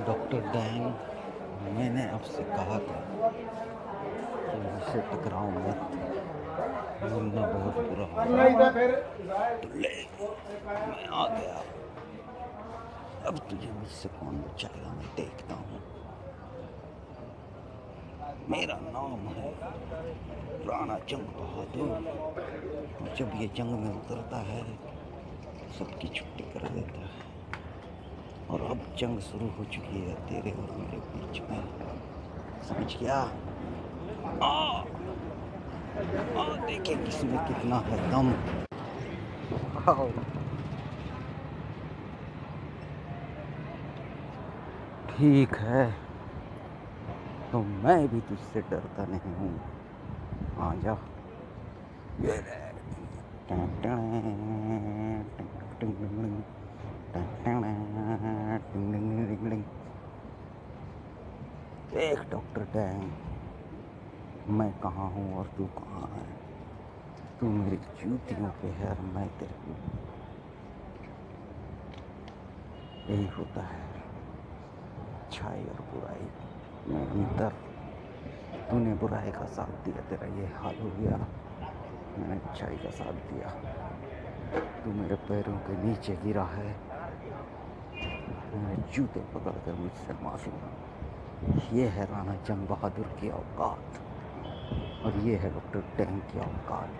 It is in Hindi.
डॉक्टर डैंग, मैंने आपसे कहा था कि मुझसे टकराओ मत वरना बहुत बुरा होगा। तो मैं आ गया। अब तुझे मुझसे कौन बचाएगा? मैं देखता हूँ। मेरा नाम है राणा जंग बहादुर। जब ये जंग में उतरता है सबकी छुट्टी कर देता है और अब जंग शुरू हो चुकी है तेरे और मेरे बीच में। समझ गया? आ आ किसमें कितना है दम। ठीक है तो मैं भी तुझसे डरता नहीं हूँ। आ जा। ये टन, देख डॉक्टर टैंग मैं कहाँ हूँ और तू कहाँ है? तू मेरी जूतियों पे है और मैं तेरे को यही होता है अच्छाई और बुराई में अंतर। तूने बुराई का साथ दिया तेरा ये हाल हो गया। मैंने अच्छाई का साथ दिया। तू मेरे पैरों के नीचे गिरा है। मेरे जूते पकड़ कर मुझसे माफ़ी मांगी। ये है राणा जंग बहादुर की औकात, और ये है डॉक्टर टैंक की औकात।